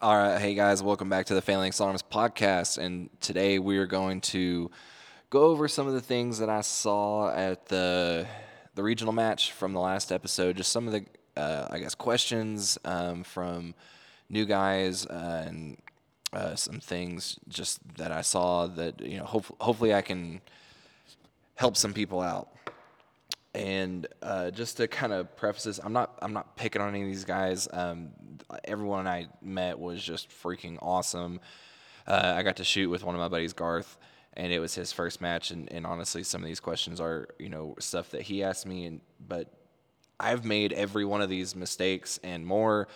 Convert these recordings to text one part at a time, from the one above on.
All right, hey guys, welcome back to the Phalanx Anonymous podcast. And today we are going to go over some of the things that I saw at the the regional match from the last episode. Just some of the, uh, I guess, questions um, from new guys uh, and uh, some things just that I saw that you know. Hope, hopefully, I can help some people out. And uh, just to kind of preface this, I'm not I'm not picking on any of these guys. Um, everyone I met was just freaking awesome. Uh, I got to shoot with one of my buddies, Garth, and it was his first match. And, and honestly, some of these questions are you know stuff that he asked me, and but I've made every one of these mistakes and more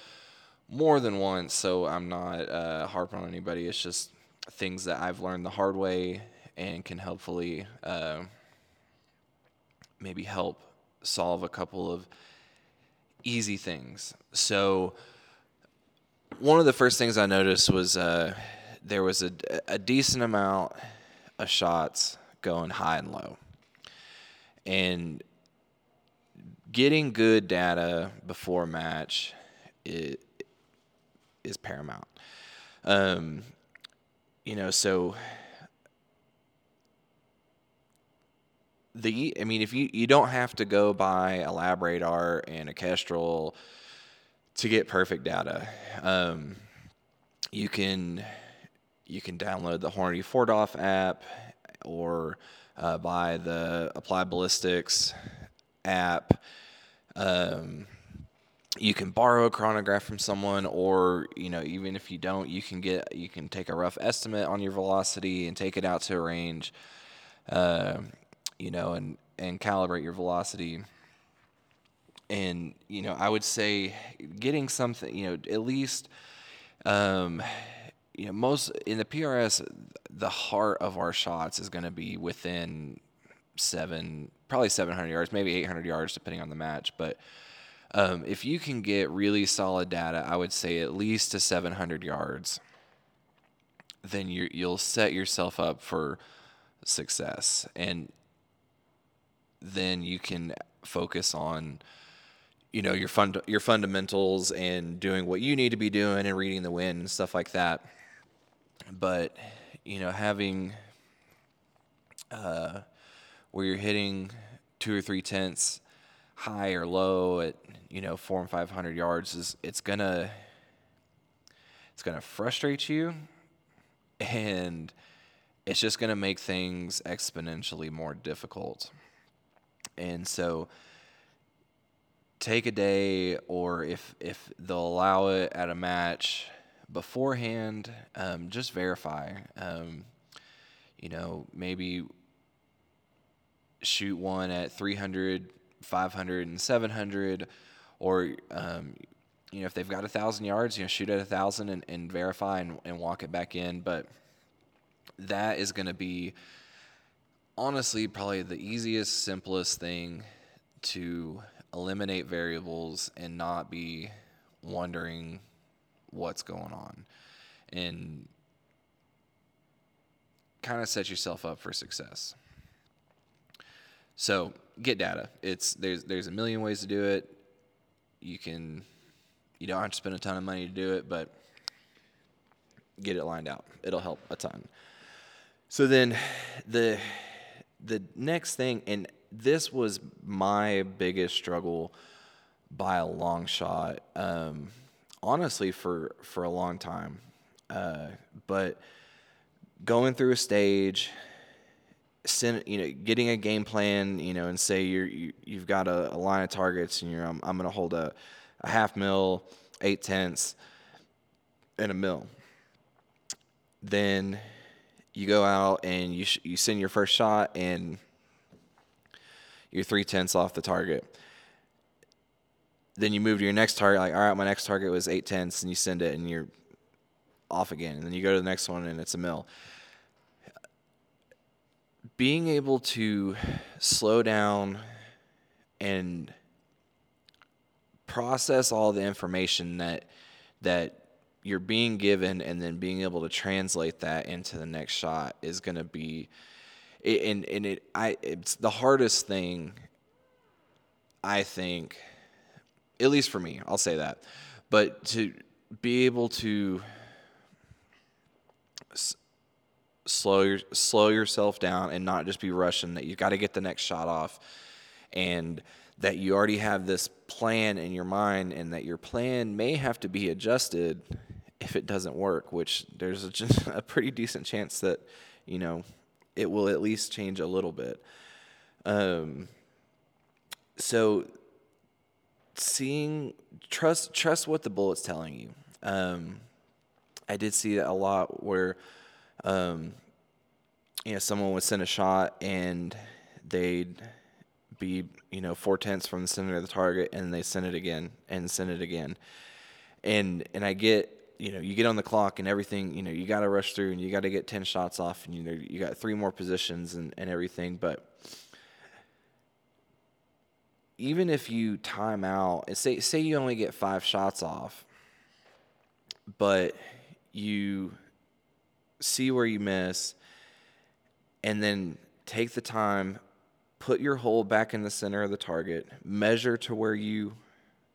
more than once. So I'm not uh, harping on anybody. It's just things that I've learned the hard way and can hopefully. Uh, maybe help solve a couple of easy things. So, one of the first things I noticed was uh, there was a, a decent amount of shots going high and low. And getting good data before a match is, is paramount. Um, you know, so the I mean, if you you don't have to go buy a LabRadar and a Kestrel to get perfect data. Um, you can you can download the Hornady 4DOF app or uh, buy the Applied Ballistics app. Um, you can borrow a chronograph from someone, or you know, even if you don't, you can get you can take a rough estimate on your velocity and take it out to a range. Uh, you know, and and calibrate your velocity. And you know, I would say getting something, you know, at least, um, you know, most in the PRS, the heart of our shots is going to be within seven, probably 700 yards, maybe 800 yards, depending on the match. But um, if you can get really solid data, I would say at least to 700 yards, then you you'll set yourself up for success. And then you can focus on you know your fund your fundamentals and doing what you need to be doing and reading the wind and stuff like that. But you know having uh, where you're hitting two or three tenths high or low at you know four and five hundred yards is it's gonna it's gonna frustrate you. And it's just gonna make things exponentially more difficult. And so take a day or if if they'll allow it at a match beforehand, um, just verify. Um, you know, maybe shoot one at 300, 500, and 700, or um, you know, if they've got a thousand yards, you know, shoot at a thousand and, and verify and, and walk it back in. But that is going to be honestly probably the easiest, simplest thing to eliminate variables and not be wondering what's going on and kind of set yourself up for success. So get data. It's there's there's a million ways to do it. You can you don't have to spend a ton of money to do it, but get it lined out. It'll help a ton. So then the the next thing, and this was my biggest struggle by a long shot. Um, honestly, for for a long time, uh, but going through a stage, send, you know, getting a game plan, you know, and say you're you, you have got a, a, line of targets, and you're I'm, I'm going to hold a, a half mil, eight tenths, and a mil. Then you go out and you sh- you send your first shot and you're three tenths off the target. Then you move to your next target, like all right, my next target was eight tenths, and you send it and you're off again, and then you go to the next one and it's a mil. Being able to slow down and process all the information that that you're being given and then being able to translate that into the next shot is going to be and and it I it's the hardest thing I think at least for me I'll say that but to be able to s- slow your, slow yourself down and not just be rushing that you got to get the next shot off and that you already have this plan in your mind and that your plan may have to be adjusted if it doesn't work which there's a, a pretty decent chance that you know it will at least change a little bit. Um, so seeing trust trust what the bullet's telling you. Um, i did see a lot where um, you know someone would send a shot and they'd be you know four tenths from the center of the target and they send it again and send it again. And and i get you know you get on the clock and everything you know you got to rush through and you got to get 10 shots off and you know you got three more positions and, and everything but even if you time out and say say you only get five shots off but you see where you miss and then take the time put your hole back in the center of the target measure to where you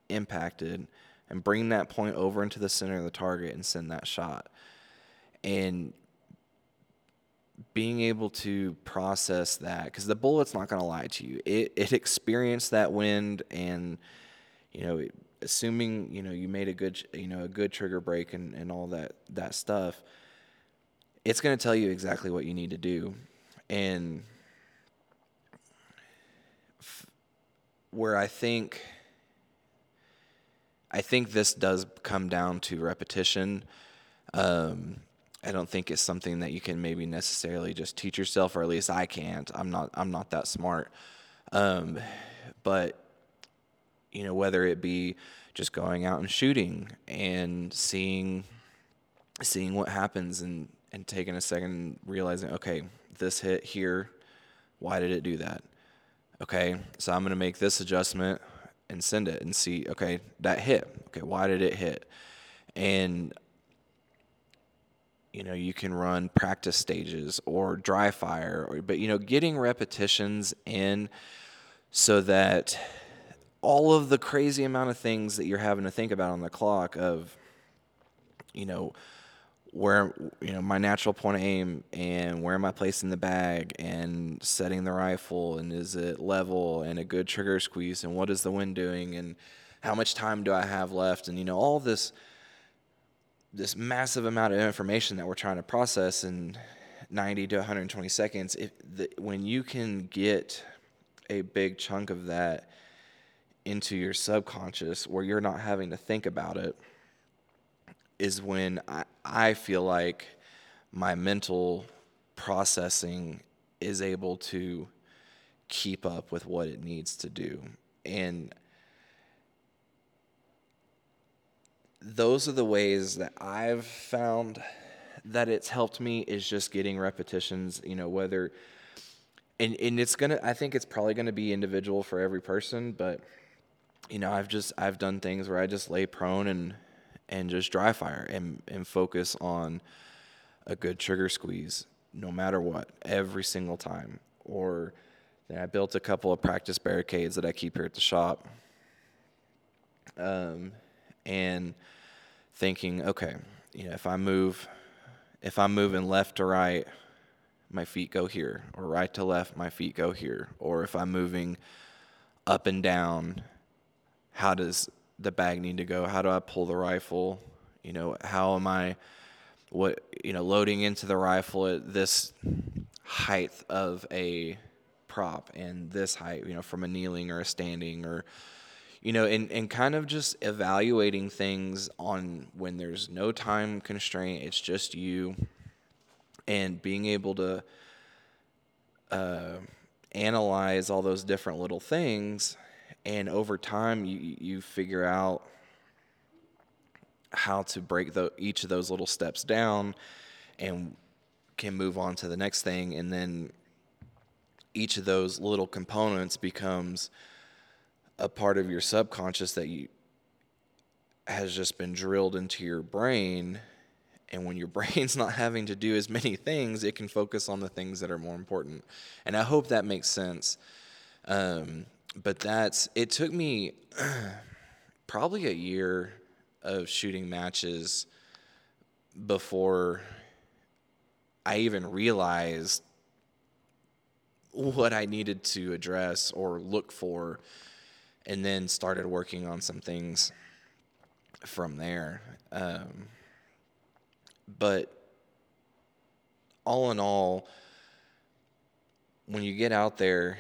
impacted and bring that point over into the center of the target and send that shot. And being able to process that because the bullet's not going to lie to you. It, it experienced that wind and you know assuming you know you made a good you know a good trigger break and, and all that that stuff it's going to tell you exactly what you need to do. And f- where i think i think this does come down to repetition um, I don't think it's something that you can maybe necessarily just teach yourself, or at least I can't. I'm not. I'm not that smart. Um, but you know, whether it be just going out and shooting and seeing seeing what happens and and taking a second and realizing, okay, this hit here. Why did it do that? Okay, so I'm gonna make this adjustment and send it and see. Okay, that hit. Okay, why did it hit? And you know you can run practice stages or dry fire or, but you know getting repetitions in so that all of the crazy amount of things that you're having to think about on the clock of you know where you know my natural point of aim and where am I placing the bag and setting the rifle and is it level and a good trigger squeeze and what is the wind doing and how much time do I have left and you know all this this massive amount of information that we're trying to process in 90 to 120 seconds if the, when you can get a big chunk of that into your subconscious where you're not having to think about it is when I, I feel like my mental processing is able to keep up with what it needs to do. And those are the ways that I've found that it's helped me is just getting repetitions, you know, whether and and it's going to I think it's probably going to be individual for every person, but you know, I've just I've done things where I just lay prone and and just dry fire and and focus on a good trigger squeeze no matter what every single time or then I built a couple of practice barricades that I keep here at the shop. Um, and thinking, okay, you know, if I move, if I'm moving left to right, my feet go here, or right to left, my feet go here, or if I'm moving up and down, how does the bag need to go? How do I pull the rifle? You know, how am I, what, you know, loading into the rifle at this height of a prop and this height, you know, from a kneeling or a standing or, you know, and, and kind of just evaluating things on when there's no time constraint, it's just you, and being able to uh, analyze all those different little things, and over time you you figure out how to break the, each of those little steps down, and can move on to the next thing, and then each of those little components becomes a part of your subconscious that you has just been drilled into your brain and when your brain's not having to do as many things it can focus on the things that are more important. And i hope that makes sense. Um, but that's it took me probably a year of shooting matches before I even realized what I needed to address or look for, and then started working on some things from there. Um, but all in all, when you get out there,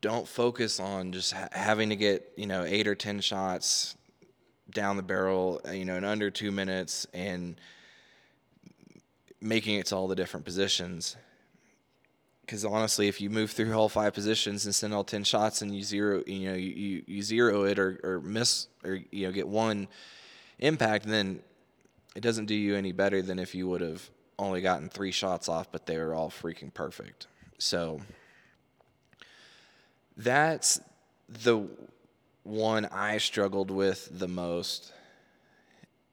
don't focus on just ha- having to get you know eight or ten shots down the barrel, uh, you know, in under two minutes, and making it to all the different positions. Because honestly, if you move through all five positions and send all ten shots and you zero, you know, you, you, zero it or, or miss or you know get one impact, then it doesn't do you any better than if you would have only gotten three shots off, but they were all freaking perfect. So that's the one I struggled with the most,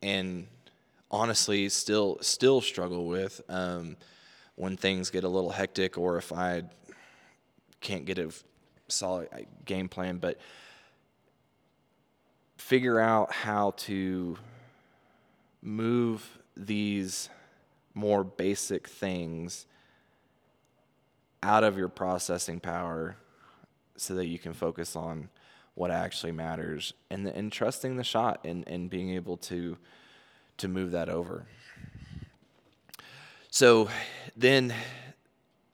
and honestly, still still struggle with um, when things get a little hectic or if I can't get a solid uh, game plan. But figure out how to move these more basic things out of your processing power so that you can focus on what actually matters and, and trusting the shot and, and being able to to move that over. So then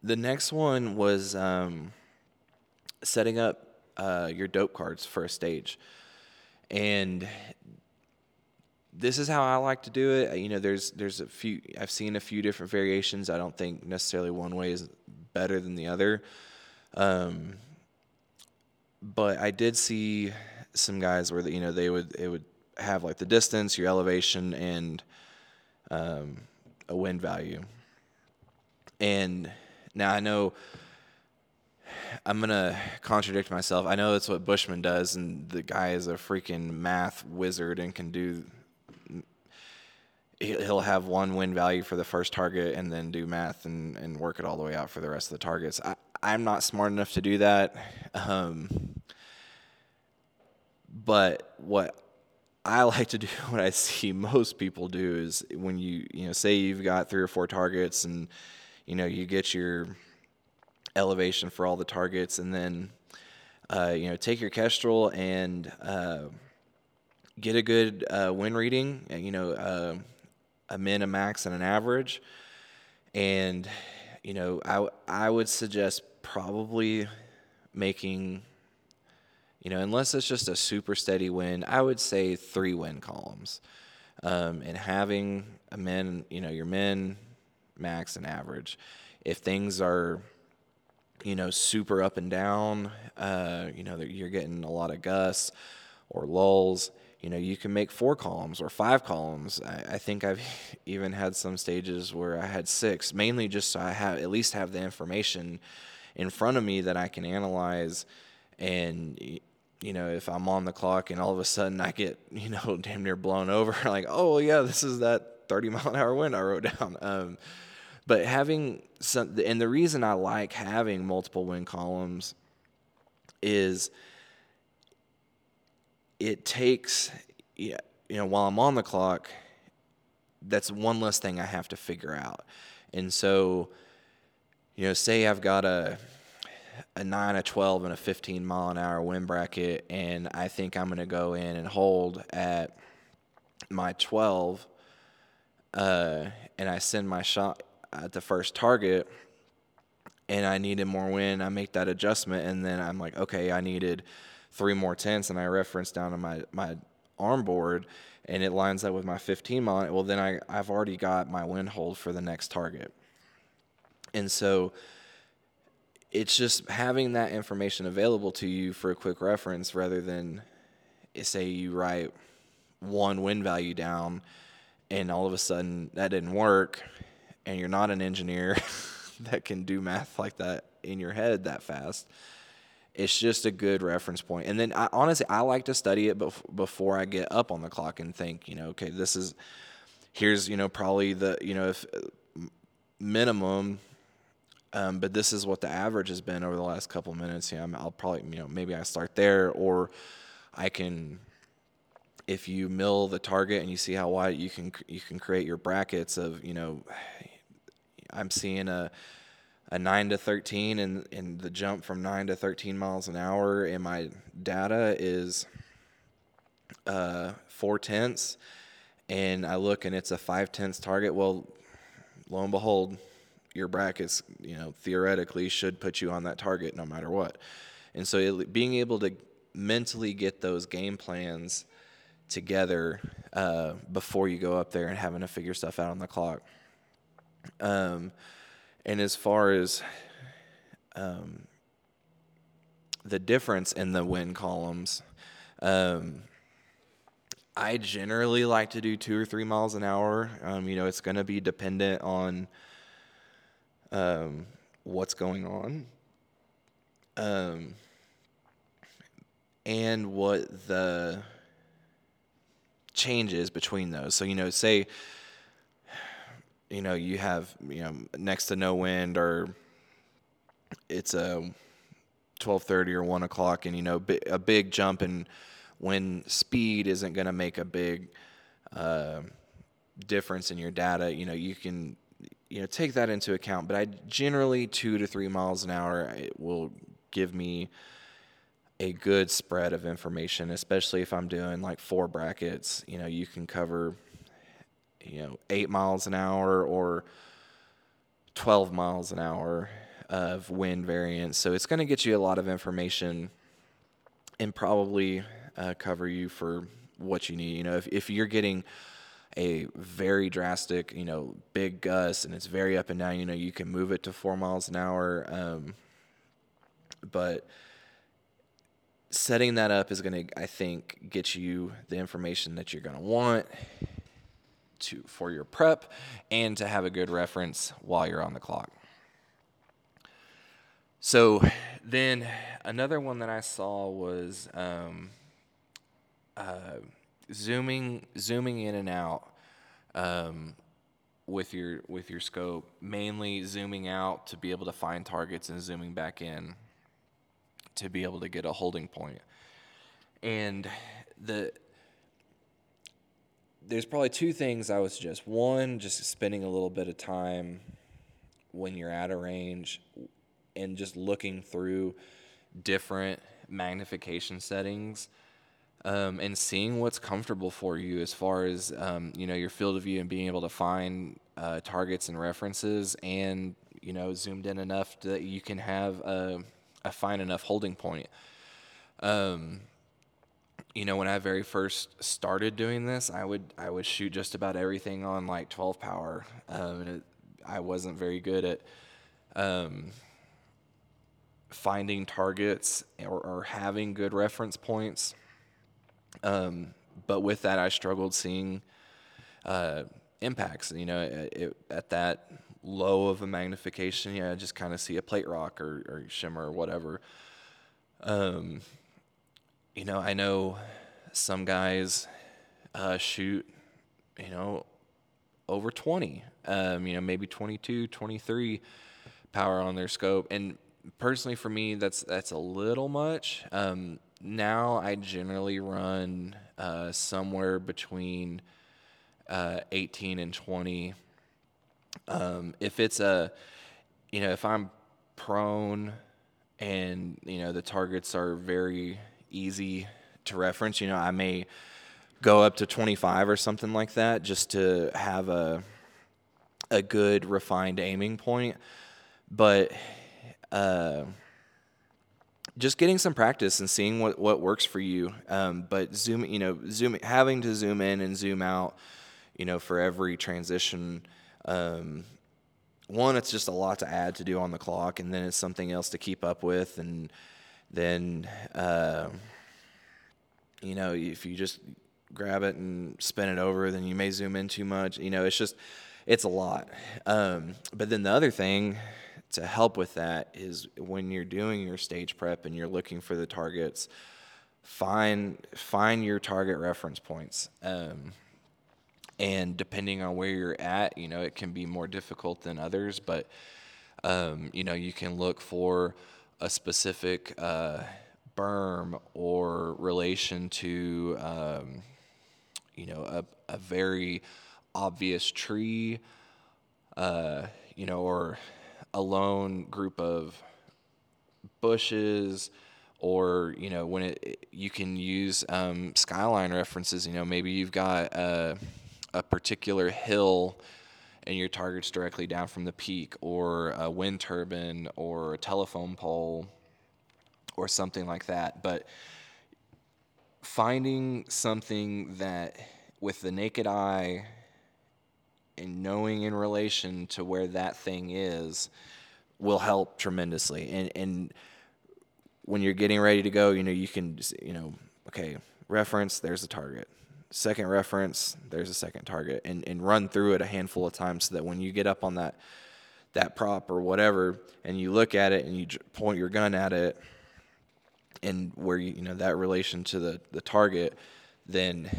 the next one was um, setting up uh, your dope cards for a stage. And this is how I like to do it. You know, there's there's a few I've seen a few different variations. I don't think necessarily one way is better than the other. Um, but I did see some guys where you know they would it would have like the distance, your elevation, and um, a wind value. And now I know I'm gonna contradict myself. I know that's what Bushman does, and the guy is a freaking math wizard and can do. He'll have one wind value for the first target and then do math and, and work it all the way out for the rest of the targets. I, I'm not smart enough to do that. Um, but what I like to do, what I see most people do is when you, you know, say you've got three or four targets and, you know, you get your elevation for all the targets and then, uh, you know, take your Kestrel and uh, get a good uh, wind reading, uh, you know, uh, a min, a max, and an average. And, you know, I, I would suggest probably making you know, unless it's just a super steady win, I would say three win columns. Um, and having a min, you know, your min, max, and average. If things are, you know, super up and down, uh, you know, you're getting a lot of gusts or lulls, you know, you can make four columns or five columns. I, I, think I've even had some stages where I had six, mainly just so I have at least have the information in front of me that I can analyze and you know, if I'm on the clock and all of a sudden I get, you know, damn near blown over, like, oh yeah, this is that 30 mile an hour wind I wrote down. Um, but having some, and the reason I like having multiple wind columns is it takes, you know, while I'm on the clock, that's one less thing I have to figure out. And so, you know, say I've got a, a 9, a 12, and a 15 mile an hour wind bracket, and I think I'm going to go in and hold at my 12, uh, and I send my shot at the first target, and I needed more wind. I make that adjustment, and then I'm like, okay, I needed three more tenths, and I reference down to my, my arm board, and it lines up with my 15 mile. Well, then I, I've already got my wind hold for the next target. And so, it's just having that information available to you for a quick reference rather than say you write one wind value down and all of a sudden that didn't work and you're not an engineer that can do math like that in your head that fast it's just a good reference point. point and then I, honestly i like to study it bef- before i get up on the clock and think you know okay this is here's you know probably the you know if minimum um, but this is what the average has been over the last couple of minutes. Yeah, I'll probably, you know, maybe I start there or I can, if you mil the target and you see how wide you can you can create your brackets of you know I'm seeing a a 9 to 13 and, and the jump from 9 to 13 miles an hour in my data is uh, four tenths and I look and it's a five tenths target well lo and behold your brackets you know theoretically should put you on that target no matter what and so it, being able to mentally get those game plans together uh, before you go up there and having to figure stuff out on the clock. Um, and as far as um, the difference in the win columns, um, I generally like to do two or three miles an hour. Um, you know, it's going to be dependent on um, what's going on. Um, and what the changes between those. So, you know, say, you know, you have, you know, next to no wind or it's a 1230 or 1 o'clock and, you know, a big jump in when speed isn't going to make a big uh, difference in your data, you know, you can, you know, take that into account. But I generally two to three miles an hour it will give me a good spread of information, especially if I'm doing like four brackets. You know, you can cover, you know, eight miles an hour or 12 miles an hour of wind variance. So it's going to get you a lot of information and probably uh, cover you for what you need. You know, if, if you're getting a very drastic, you know, big gust and it's very up and down, you know, you can move it to four miles an hour. Um, but setting that up is going to, I think, get you the information that you're going to want to for your prep and to have a good reference while you're on the clock. So then another one that I saw was um, uh, zooming zooming in and out um, with your with your scope, mainly zooming out to be able to find targets and zooming back in to be able to get a holding point. And the there's probably two things I would suggest. One, just spending a little bit of time when you're at a range and just looking through different magnification settings um, and seeing what's comfortable for you as far as um, you know your field of view and being able to find uh, targets and references and you know zoomed in enough that you can have a a fine enough holding point. Um, you know, when I very first started doing this, I would I would shoot just about everything on like 12 power, um, and it, I wasn't very good at um, finding targets or, or, having good reference points. Um, but with that, I struggled seeing uh, impacts. You know, it, it, at that low of a magnification, yeah, I just kind of see a plate rock or, or shimmer or whatever. Um, you know, I know some guys uh, shoot, you know, over 20, um, you know, maybe 22, 23 power on their scope. And personally, for me, that's that's a little much. Um, now I generally run uh, somewhere between uh, 18 and 20 um, if it's a, you know, if I'm prone and, you know, the targets are very easy to reference, you know, I may go up to 25 or something like that just to have a, a good refined aiming point. But, uh, just getting some practice and seeing what, what works for you. Um, but zoom, you know, zoom, having to zoom in and zoom out, you know, for every transition um, one, it's just a lot to add to do on the clock, and then it's something else to keep up with, and then uh, you know if you just grab it and spin it over, then you may zoom in too much. You know, it's just it's a lot. Um, but then the other thing to help with that is when you're doing your stage prep and you're looking for the targets, find find your target reference points. Um, and depending on where you're at, you know, it can be more difficult than others. But um, you know, you can look for a specific uh, berm or relation to um, you know, a, a very obvious tree, uh, you know, or a lone group of bushes, or you know, when it you can use um, skyline references. You know, maybe you've got a, a particular hill and your target's directly down from the peak, or a wind turbine, or a telephone pole, or something like that. But finding something that, with the naked eye, and knowing in relation to where that thing is, will help tremendously. And and when you're getting ready to go, you know you can you know okay reference there's a target second reference, there's a second target, and, and run through it a handful of times so that when you get up on that that prop or whatever, and you look at it and you point your gun at it, and where you, you know that relation to the the target, then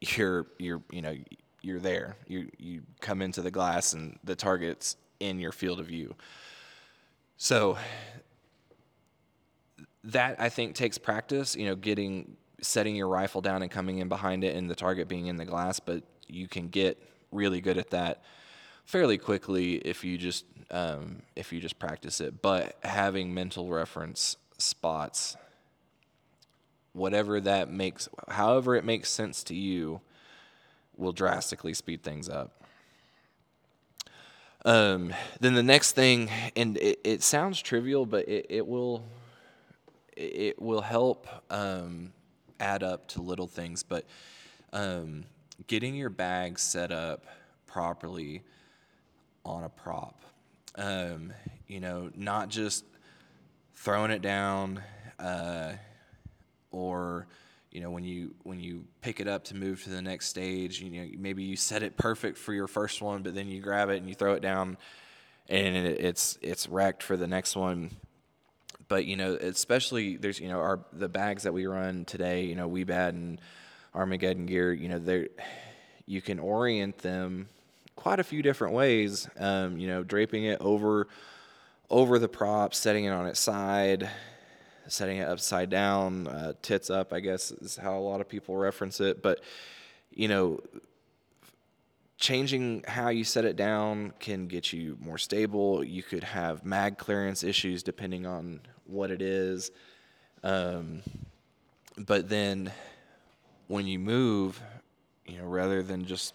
you're you're you know you're there. You you come into the glass and the target's in your field of view. So that I think takes practice. You know, getting setting your rifle down and coming in behind it and the target being in the glass, but you can get really good at that fairly quickly if you just um, if you just practice it. But having mental reference spots, whatever that makes, however it makes sense to you, will drastically speed things up. Um, then the next thing, and it, it sounds trivial, but it, it will it will help um, add up to little things, but um, getting your bag set up properly on a prop. Um, you know, not just throwing it down, uh, or you know when you when you pick it up to move to the next stage. You know, maybe you set it perfect for your first one, but then you grab it and you throw it down, and it, it's it's wrecked for the next one but you know, especially there's you know our the bags that we run today, you know, Wiebad and Armageddon gear, you know, they you can orient them quite a few different ways. Um, you know, draping it over over the prop, setting it on its side, setting it upside down, uh, tits up, I guess is how a lot of people reference it. But you know, changing how you set it down can get you more stable. You could have mag clearance issues depending on what it is. Um, but then when you move, you know, rather than just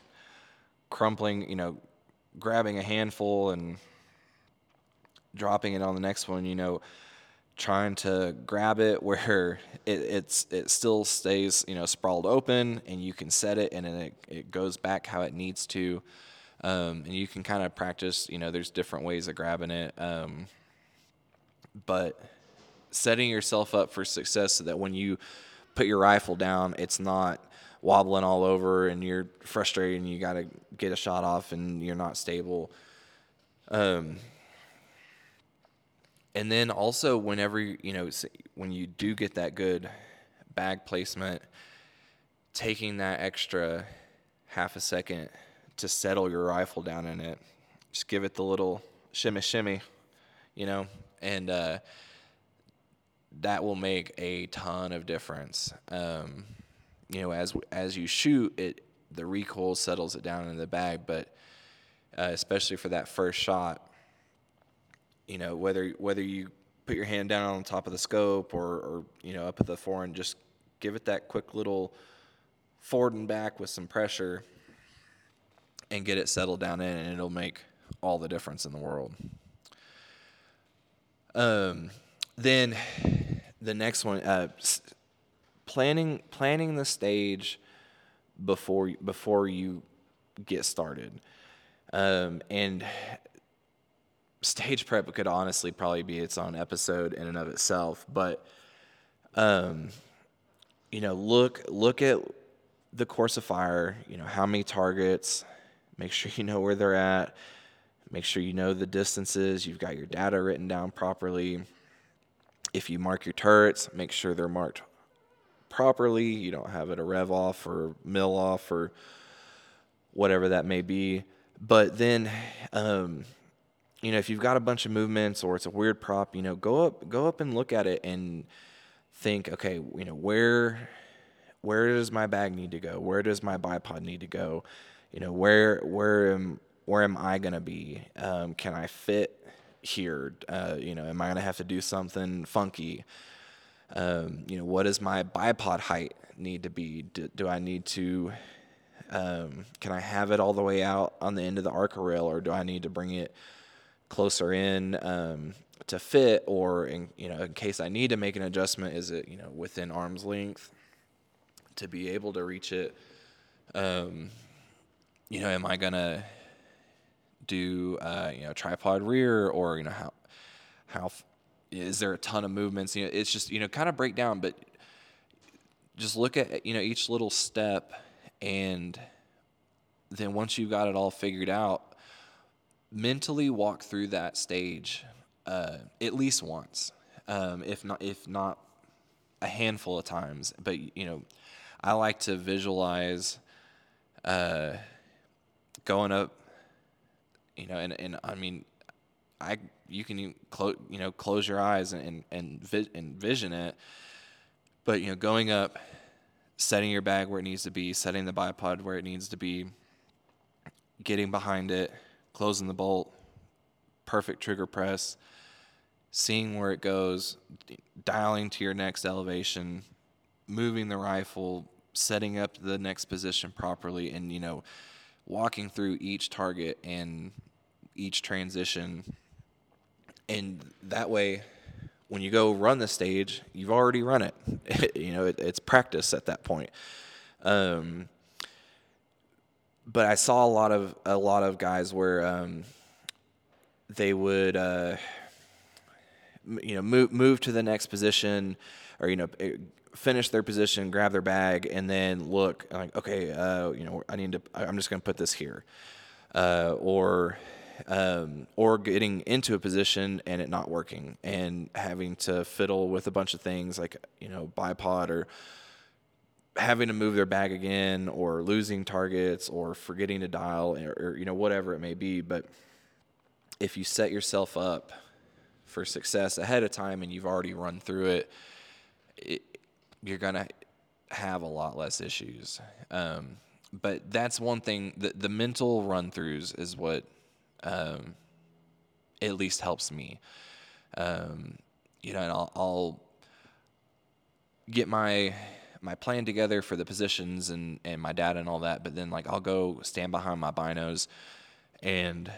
crumpling, you know, grabbing a handful and dropping it on the next one, you know, trying to grab it where it, it's it still stays you know sprawled open and you can set it and it, it goes back how it needs to. Um, and you can kind of practice you know there's different ways of grabbing it. Um, but setting yourself up for success so that when you put your rifle down it's not wobbling all over and you're frustrated and you got to get a shot off and you're not stable. Um, and then also whenever you know when you do get that good bag placement taking that extra half a second to settle your rifle down in it just give it the little shimmy shimmy you know and uh, that will make a ton of difference. Um, you know as as you shoot it the recoil settles it down in the bag but uh, especially for that first shot you know whether whether you put your hand down on top of the scope or, or you know up at the fore and just give it that quick little forward and back with some pressure and get it settled down in and it'll make all the difference in the world. Um, then the next one uh, planning planning the stage before before you get started. Um, and stage prep could honestly probably be its own episode in and of itself. But, um, you know, look look at the course of fire. You know, how many targets? Make sure you know where they're at. Make sure you know the distances. You've got your data written down properly. If you mark your turrets, make sure they're marked properly. You don't have it a rev off or mil off or whatever that may be. But then, um, you know, if you've got a bunch of movements or it's a weird prop, you know, go up, go up and look at it and think, okay, you know, where, where does my bag need to go? Where does my bipod need to go? You know, where where am where am I gonna be? Um, can I fit here? Uh, you know, am I gonna have to do something funky? Um, you know, what does my bipod height need to be? Do, do I need to? Um, can I have it all the way out on the end of the Arca rail, or do I need to bring it closer in um, to fit? Or in you know, in case I need to make an adjustment, is it you know within arm's length to be able to reach it? Um, you know, am I gonna do uh, you know tripod rear, or you know how how is there a ton of movements? You know, it's just you know kind of break down, but just look at you know each little step, and then once you've got it all figured out, mentally walk through that stage uh, at least once, um, if not if not a handful of times. But you know, I like to visualize uh, going up. You know, and, and I mean, I you can close you know close your eyes and and and envision it, but you know going up, setting your bag where it needs to be, setting the bipod where it needs to be, getting behind it, closing the bolt, perfect trigger press, seeing where it goes, dialing to your next elevation, moving the rifle, setting up the next position properly, and you know walking through each target and each transition. And that way when you go run the stage you've already run it. You know it, it's practice at that point. Um, but i saw a lot of a lot of guys where um, they would uh, you know move move to the next position or you know eh, finish their position grab their bag and then look like okay uh, you know i need to i'm just going to put this here. Uh, or um, or getting into a position and it not working and having to fiddle with a bunch of things like you know bipod or having to move their bag again or losing targets or forgetting to dial or, or you know whatever it may be but if you set yourself up for success ahead of time and you've already run through it, it you're gonna have a lot less issues um, but that's one thing the, the mental run throughs is what um, at least helps me. Um, you know, and I'll, I'll get my my plan together for the positions and and my data and all that. But then like I'll go stand behind my binos and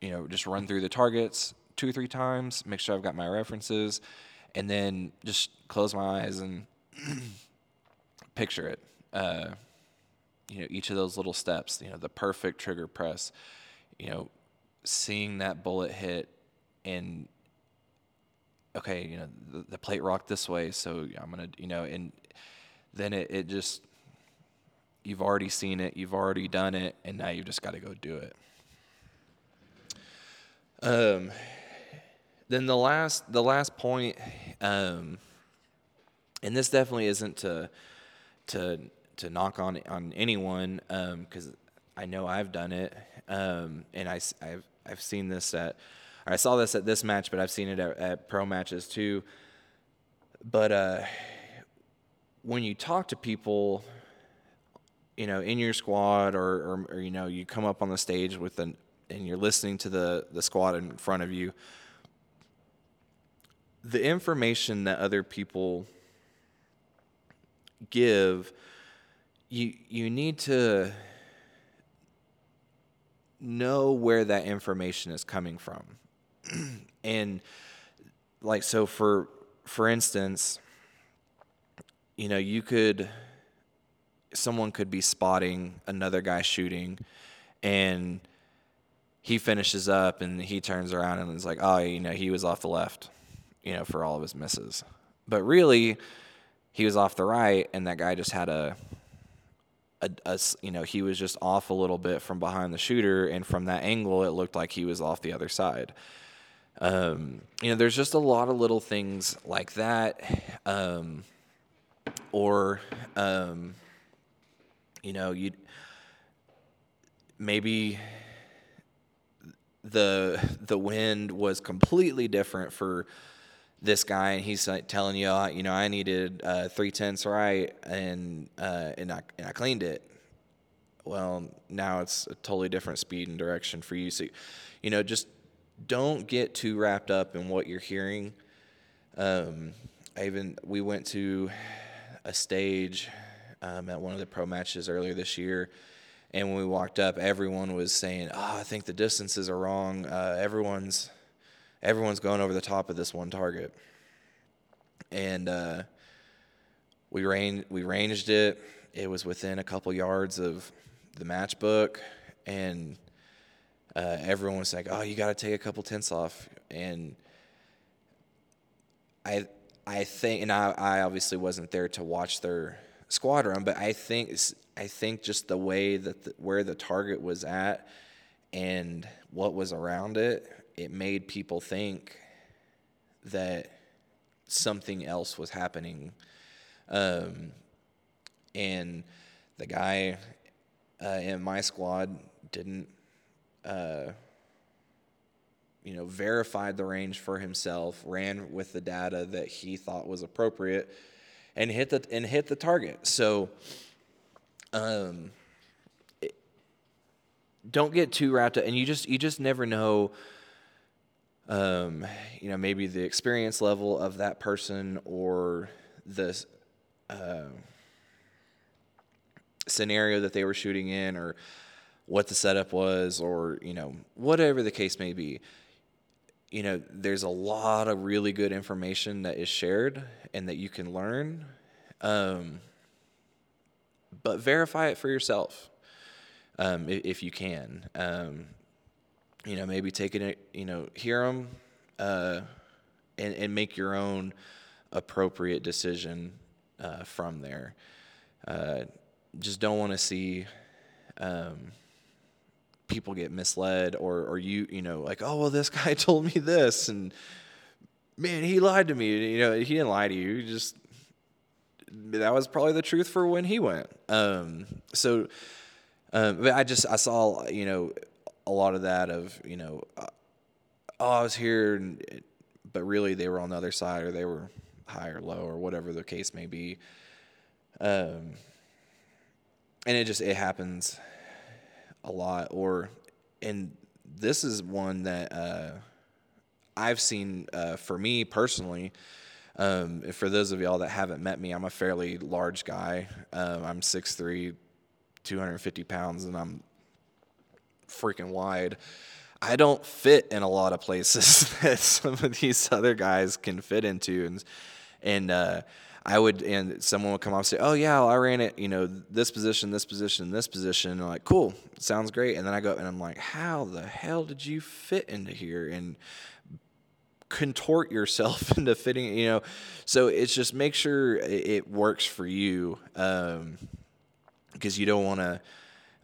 you know just run through the targets two or three times, make sure I've got my references, and then just close my eyes and picture it. Uh, you know, each of those little steps. You know, the perfect trigger press you know, seeing that bullet hit and okay, you know, the, the plate rocked this way, so I'm gonna, you know, and then it, it just you've already seen it, you've already done it, and now you've just got to go do it. Um, then the last the last point, um, and this definitely isn't to to to knock on on anyone because um, I know I've done it, um, and I, have I've seen this at, I saw this at this match, but I've seen it at, at pro matches too. But uh, when you talk to people, you know, in your squad, or, or, or you know, you come up on the stage with an, and you're listening to the the squad in front of you. The information that other people give, you you need to know where that information is coming from. And like so for for instance, you know, you could someone could be spotting another guy shooting and he finishes up and he turns around and is like, "Oh, you know, he was off the left." You know, for all of his misses. But really, he was off the right and that guy just had a a, a, you know he was just off a little bit from behind the shooter, and from that angle, it looked like he was off the other side. Um, you know, there's just a lot of little things like that, um, or um, you know, you maybe the the wind was completely different for this guy and he's like telling you, "Oh, you know, I needed uh, three tenths right, and uh, and I and I cleaned it. Well, now it's a totally different speed and direction for you. So, you know, just don't get too wrapped up in what you're hearing. Um, I even we went to a stage um, at one of the pro matches earlier this year, and when we walked up, everyone was saying, "Oh, I think the distances are wrong. Uh, everyone's everyone's going over the top of this one target." And uh, we we ranged it. It was within a couple yards of the match book, and uh, everyone was like, "Oh, you got to take a couple tenths off." And I I think, and I, I obviously wasn't there to watch their squadron, but I think I think just the way that the, where the target was at and what was around it, it made people think that something else was happening. Um, and the guy uh, in my squad didn't, uh, you know, verified the range for himself, ran with the data that he thought was appropriate, and hit the and hit the target. So, um, it, don't get too wrapped up, and you just you just never know. Um, you know, maybe the experience level of that person or the uh, scenario that they were shooting in, or what the setup was, or you know, whatever the case may be you know, there's a lot of really good information that is shared and that you can learn. Um, but verify it for yourself um, if, if, you can. Um, you know, maybe take it, you know, hear them uh, and, and make your own appropriate decision uh, from there. Uh, just don't want to see um, people get misled or or you you know like oh well this guy told me this and man he lied to me. You know he didn't lie to you he just that was probably the truth for when he went. Um, so um, but I just I saw you know a lot of that of you know uh, oh I was here and, but really they were on the other side or they were high or low or whatever the case may be. Um, and it just it happens a lot or and this is one that uh, I've seen uh, for me personally. Um, for those of y'all that haven't met me, I'm a fairly large guy. Um, I'm 6'3, 250 pounds, and I'm freaking wide. I don't fit in a lot of places that some of these other guys can fit into, and and uh, I would, and someone would come up and say, "Oh yeah, I ran it, you know, this position, this position, this position." And I'm like, "Cool, sounds great." And then I go and I'm like, "How the hell did you fit into here?" And contort yourself into fitting, you know. So it's just make sure it works for you, um, because you don't want to,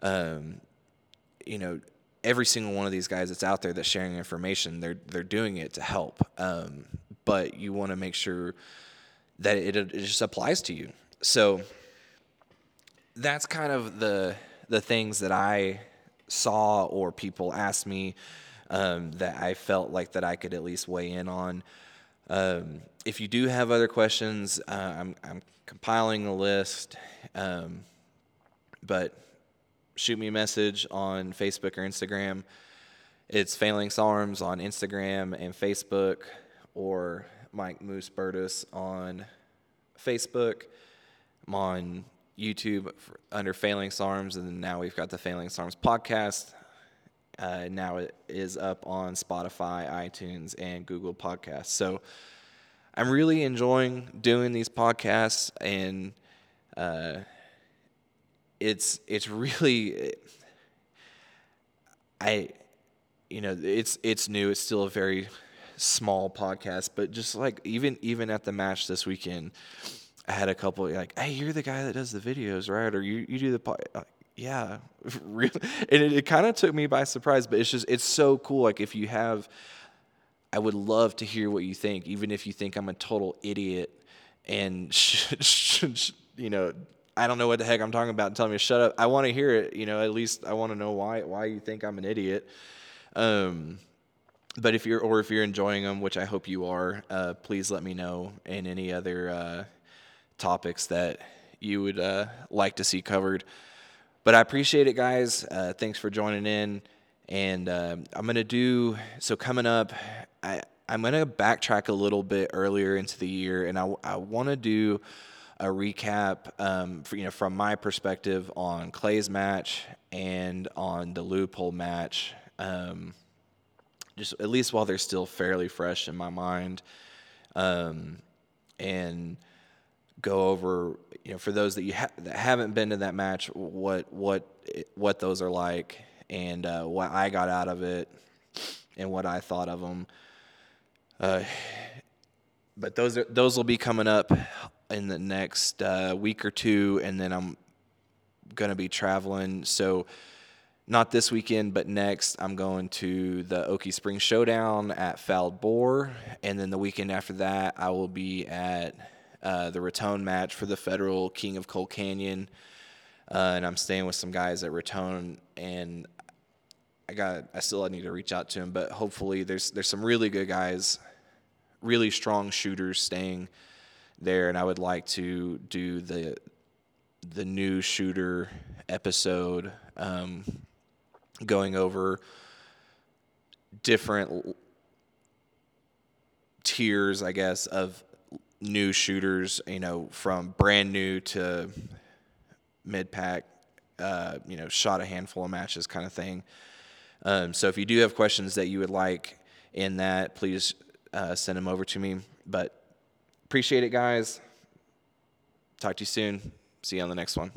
um, you know, every single one of these guys that's out there that's sharing information, they're they're doing it to help, um, but you want to make sure that it, it just applies to you. So that's kind of the the things that I saw or people asked me um, that I felt like that I could at least weigh in on. Um, if you do have other questions, uh, I'm, I'm, compiling a list, um, but shoot me a message on Facebook or Instagram. It's Phalanx Arms on Instagram and Facebook, or Mike Moose Burtis on Facebook. I'm on YouTube under Phalanx Arms, and now we've got the Phalanx Arms podcast. Uh, now it is up on Spotify, iTunes, and Google Podcasts. So I'm really enjoying doing these podcasts, and uh, it's it's really I you know it's it's new. It's still a very small podcast, but just like even even at the match this weekend, I had a couple like, "Hey, you're the guy that does the videos, right? Or you you do the pod- like, yeah, really." And it, it kind of took me by surprise, but it's just it's so cool. Like if you have, I would love to hear what you think, even if you think I'm a total idiot and sh you know I don't know what the heck I'm talking about and tell me to shut up. I want to hear it. You know, at least I want to know why why you think I'm an idiot. Um, but if you're or if you're enjoying them, which I hope you are, uh, please let me know and any other uh, topics that you would uh, like to see covered. But I appreciate it, guys. Uh, thanks for joining in. And uh, I'm gonna do so coming up. I I'm gonna backtrack a little bit earlier into the year, and I I want to do a recap, um, for, you know, from my perspective on Clay's match and on the loophole match. Um, just at least while they're still fairly fresh in my mind, um, and go over you know for those that you ha- that haven't been to that match what what what those are like and uh, what I got out of it and what I thought of them. Uh, but those are those will be coming up in the next uh, week or two, and then I'm gonna be traveling. So not this weekend, but next, I'm going to the Okie Spring Showdown at Fouled Boar, and then the weekend after that, I will be at uh, the Raton match for the Federal King of Coal Canyon, uh, and I'm staying with some guys at Raton, and I got I still need to reach out to him, but hopefully there's there's some really good guys, really strong shooters staying there, and I would like to do the the new shooter episode. Um, going over different tiers, I guess, of new shooters, you know, from brand new to mid pack, uh, you know, shot a handful of matches kind of thing. Um, so if you do have questions that you would like in that, please uh, send them over to me. But appreciate it, guys. Talk to you soon. See you on the next one.